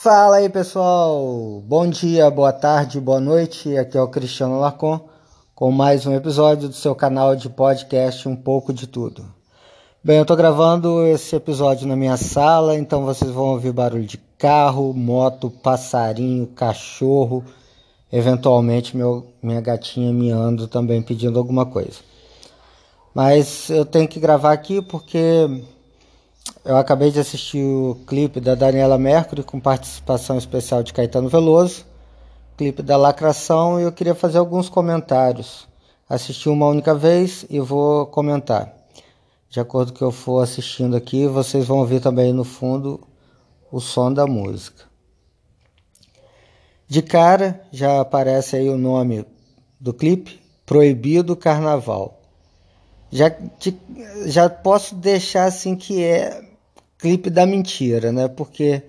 Fala aí pessoal, bom dia, boa tarde, boa noite. Aqui é o Cristiano Larcon com mais um episódio do seu canal de podcast Um pouco de Tudo. Bem, eu tô gravando esse episódio na minha sala, então vocês vão ouvir barulho de carro, moto, passarinho, cachorro, eventualmente meu, minha gatinha miando também pedindo alguma coisa. Mas eu tenho que gravar aqui porque eu acabei de assistir o clipe da Daniela Mercury com participação especial de Caetano Veloso, clipe da Lacração, e eu queria fazer alguns comentários. Assisti uma única vez e vou comentar. De acordo com o que eu for assistindo aqui, vocês vão ouvir também no fundo o som da música. De cara já aparece aí o nome do clipe, Proibido Carnaval. Já, já posso deixar assim que é clipe da mentira, né? Porque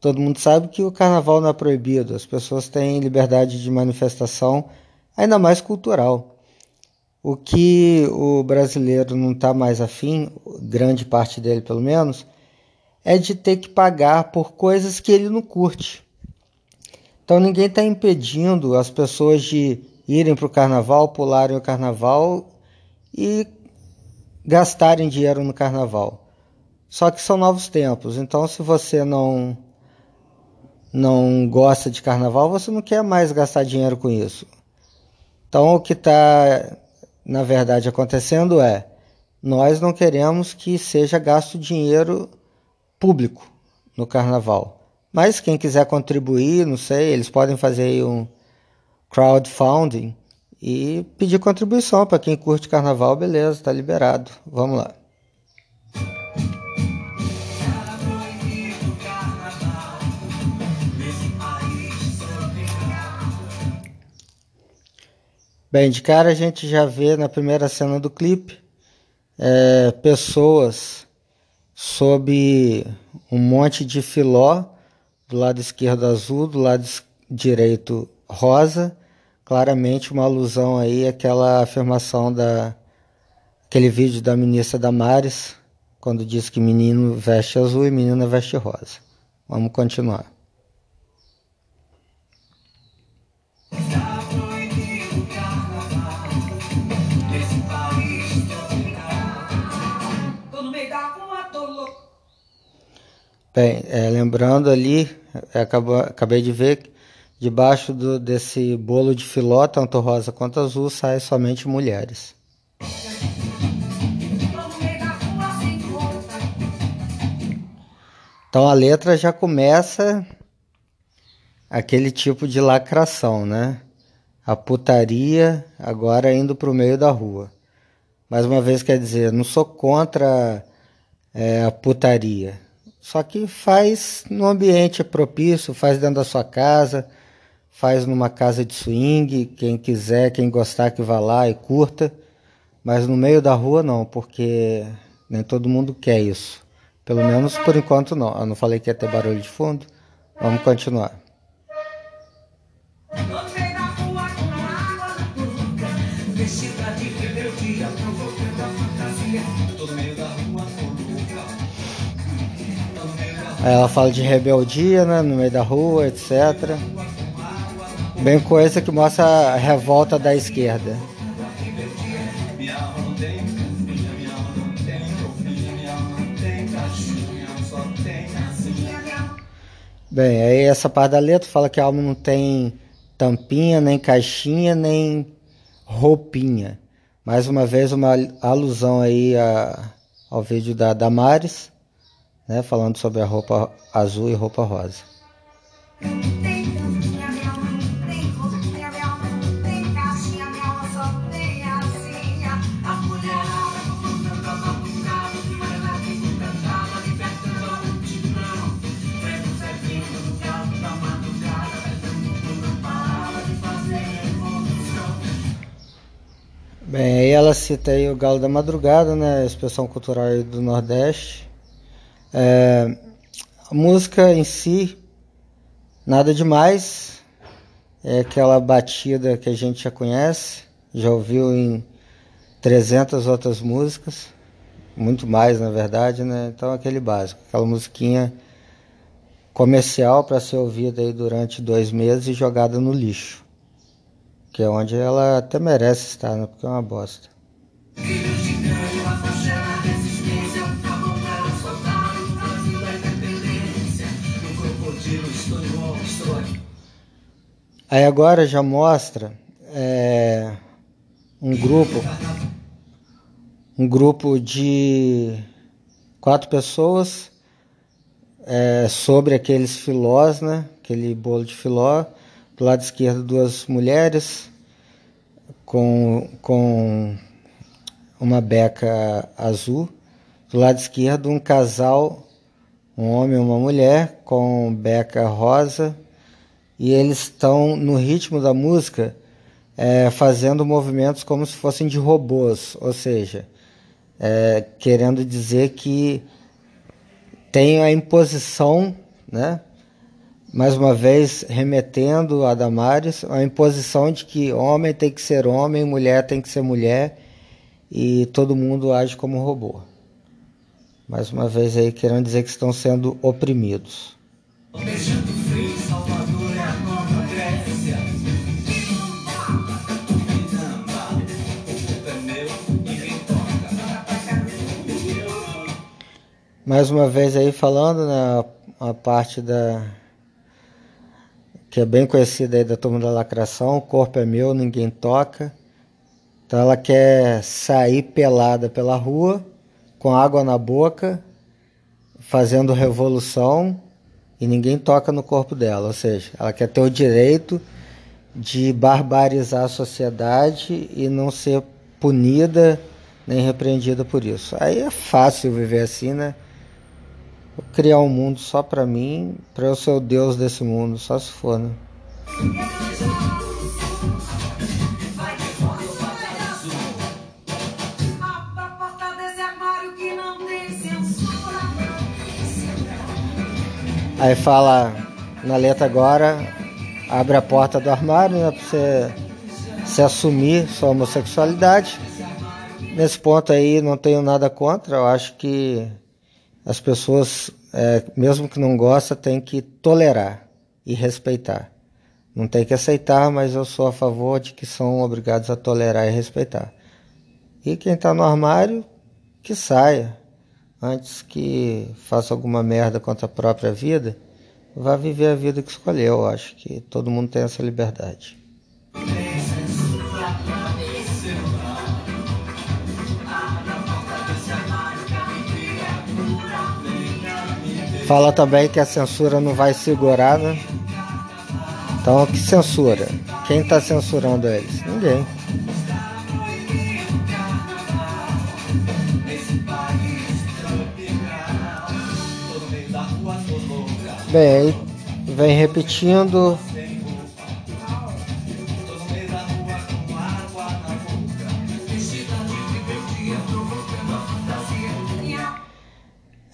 todo mundo sabe que o carnaval não é proibido, as pessoas têm liberdade de manifestação, ainda mais cultural. O que o brasileiro não está mais afim, grande parte dele pelo menos, é de ter que pagar por coisas que ele não curte. Então ninguém está impedindo as pessoas de irem para o carnaval, pularem o carnaval e gastarem dinheiro no carnaval. Só que são novos tempos, então se você não não gosta de carnaval, você não quer mais gastar dinheiro com isso. Então o que está na verdade acontecendo é nós não queremos que seja gasto dinheiro público no carnaval. Mas quem quiser contribuir, não sei, eles podem fazer um crowdfunding e pedir contribuição para quem curte carnaval, beleza, está liberado. Vamos lá. Bem, de cara a gente já vê na primeira cena do clipe é, pessoas sob um monte de filó, do lado esquerdo azul, do lado direito rosa, claramente uma alusão aí àquela afirmação da aquele vídeo da ministra Damares, quando diz que menino veste azul e menina veste rosa. Vamos continuar. Bem, é, lembrando ali, é, acabei de ver, debaixo do, desse bolo de filó, tanto rosa quanto azul, sai somente mulheres. Então a letra já começa aquele tipo de lacração, né? A putaria agora indo para o meio da rua. Mais uma vez quer dizer, não sou contra é, a putaria só que faz no ambiente propício, faz dentro da sua casa, faz numa casa de swing, quem quiser, quem gostar que vá lá e curta. Mas no meio da rua não, porque nem todo mundo quer isso. Pelo menos por enquanto não. Eu não falei que ia ter barulho de fundo. Vamos continuar. Aí ela fala de rebeldia, né, no meio da rua, etc. Bem coisa que mostra a revolta da esquerda. Bem, aí essa parte da letra fala que a alma não tem tampinha, nem caixinha, nem roupinha. Mais uma vez uma alusão aí a, ao vídeo da Damares né, falando sobre a roupa azul e roupa rosa. Bem, aí ela cita aí o Galo da Madrugada, né, expressão cultural do Nordeste, é, a música em si, nada demais, é aquela batida que a gente já conhece, já ouviu em 300 outras músicas, muito mais na verdade, né? Então aquele básico, aquela musiquinha comercial para ser ouvida aí durante dois meses e jogada no lixo. Que é onde ela até merece estar, né? Porque é uma bosta. Aí agora já mostra é, um grupo, um grupo de quatro pessoas é, sobre aqueles filós, né? Aquele bolo de filó. Do lado esquerdo duas mulheres com, com uma beca azul. Do lado esquerdo um casal, um homem e uma mulher com beca rosa e eles estão no ritmo da música é, fazendo movimentos como se fossem de robôs, ou seja, é, querendo dizer que tem a imposição, né? mais uma vez remetendo a Damares, a imposição de que homem tem que ser homem, mulher tem que ser mulher e todo mundo age como robô. Mais uma vez aí querendo dizer que estão sendo oprimidos. Mais uma vez aí falando na né, parte da que é bem conhecida aí da turma da lacração, o corpo é meu, ninguém toca. Então ela quer sair pelada pela rua, com água na boca, fazendo revolução e ninguém toca no corpo dela, ou seja, ela quer ter o direito de barbarizar a sociedade e não ser punida nem repreendida por isso. Aí é fácil viver assim, né? Vou criar um mundo só para mim, para eu ser o Deus desse mundo, só se for, né? Aí fala na letra agora, abre a porta do armário, né, pra você se assumir sua homossexualidade. Nesse ponto aí não tenho nada contra, eu acho que as pessoas, é, mesmo que não gostem, têm que tolerar e respeitar. Não tem que aceitar, mas eu sou a favor de que são obrigados a tolerar e respeitar. E quem está no armário, que saia. Antes que faça alguma merda contra a própria vida, vá viver a vida que escolheu. Eu acho que todo mundo tem essa liberdade. Fala também que a censura não vai segurar, né? Então, que censura? Quem está censurando eles? Ninguém. Bem, vem repetindo.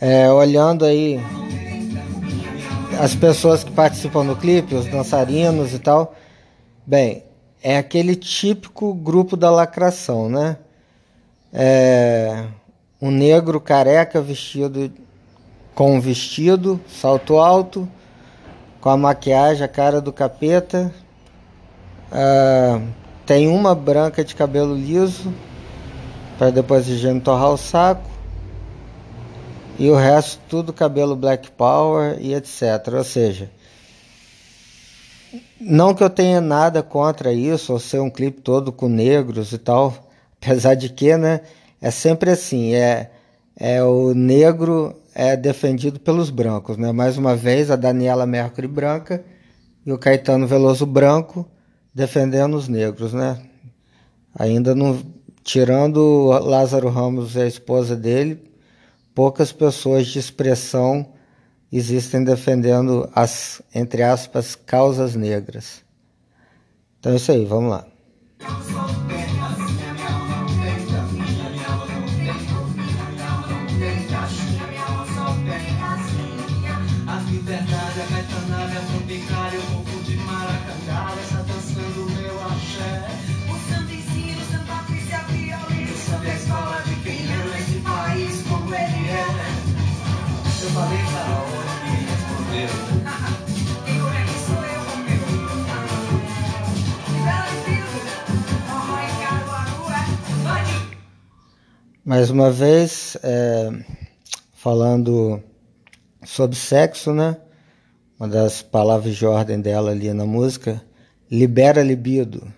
É, olhando aí as pessoas que participam do clipe, os dançarinos e tal, bem, é aquele típico grupo da lacração, né? É um negro careca vestido com um vestido, salto alto, com a maquiagem, a cara do capeta. Uh, tem uma branca de cabelo liso, para depois de gente torrar o saco. E o resto tudo cabelo black power e etc. Ou seja, não que eu tenha nada contra isso, ou ser um clipe todo com negros e tal, apesar de que, né, é sempre assim, é, é o negro é defendido pelos brancos, né? Mais uma vez a Daniela Mercury branca e o Caetano Veloso branco defendendo os negros, né? Ainda não tirando Lázaro Ramos e a esposa dele, poucas pessoas de expressão existem defendendo as, entre aspas, causas negras. Então é isso aí, vamos lá. Mais uma vez, é, falando sobre sexo, né? Uma das palavras de ordem dela ali na música, libera libido.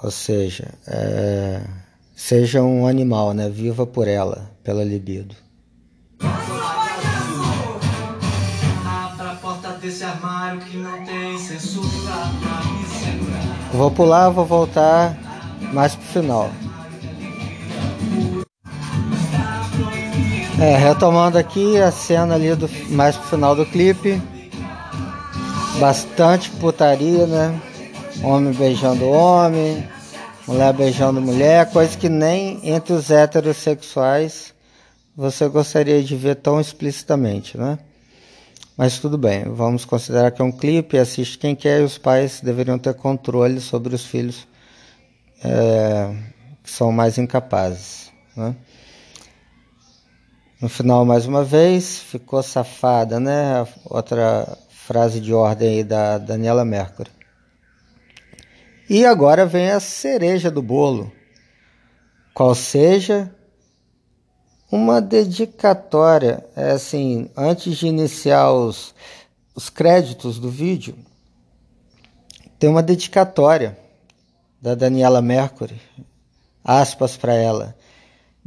Ou seja, é, seja um animal, né? Viva por ela, pela libido. Vou pular, vou voltar mais pro final. É, retomando aqui a cena ali do mais pro final do clipe. Bastante putaria, né? Homem beijando homem, mulher beijando mulher, coisa que nem entre os heterossexuais você gostaria de ver tão explicitamente, né? Mas tudo bem, vamos considerar que é um clipe, assiste quem quer e os pais deveriam ter controle sobre os filhos é, que são mais incapazes, né? No final, mais uma vez, ficou safada, né? Outra frase de ordem aí da Daniela Mercury. E agora vem a cereja do bolo, qual seja uma dedicatória, é assim, antes de iniciar os, os créditos do vídeo, tem uma dedicatória da Daniela Mercury, aspas para ela.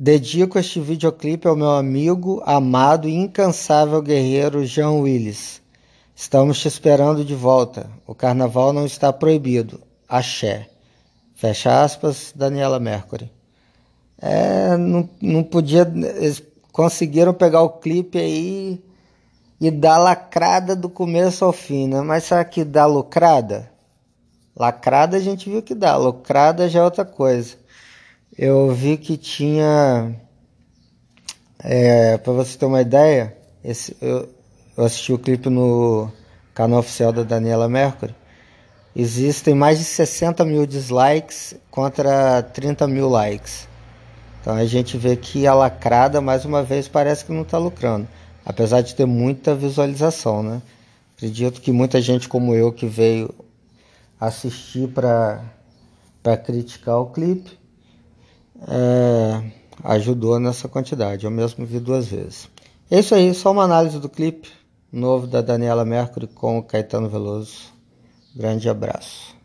Dedico este videoclipe ao meu amigo, amado e incansável guerreiro Jean Willis. Estamos te esperando de volta. O carnaval não está proibido. Axé. Fecha aspas, Daniela Mercury. É, não, não podia. Eles conseguiram pegar o clipe aí e dar lacrada do começo ao fim, né? Mas será que dá lucrada? Lacrada a gente viu que dá, lucrada já é outra coisa eu vi que tinha. É, para você ter uma ideia, esse, eu, eu assisti o clipe no canal oficial da Daniela Mercury. Existem mais de 60 mil dislikes contra 30 mil likes. Então a gente vê que a lacrada, mais uma vez, parece que não está lucrando. Apesar de ter muita visualização, né? Acredito que muita gente como eu que veio assistir para criticar o clipe é, ajudou nessa quantidade. Eu mesmo vi duas vezes. É isso aí, só uma análise do clipe novo da Daniela Mercury com o Caetano Veloso. Grande abraço.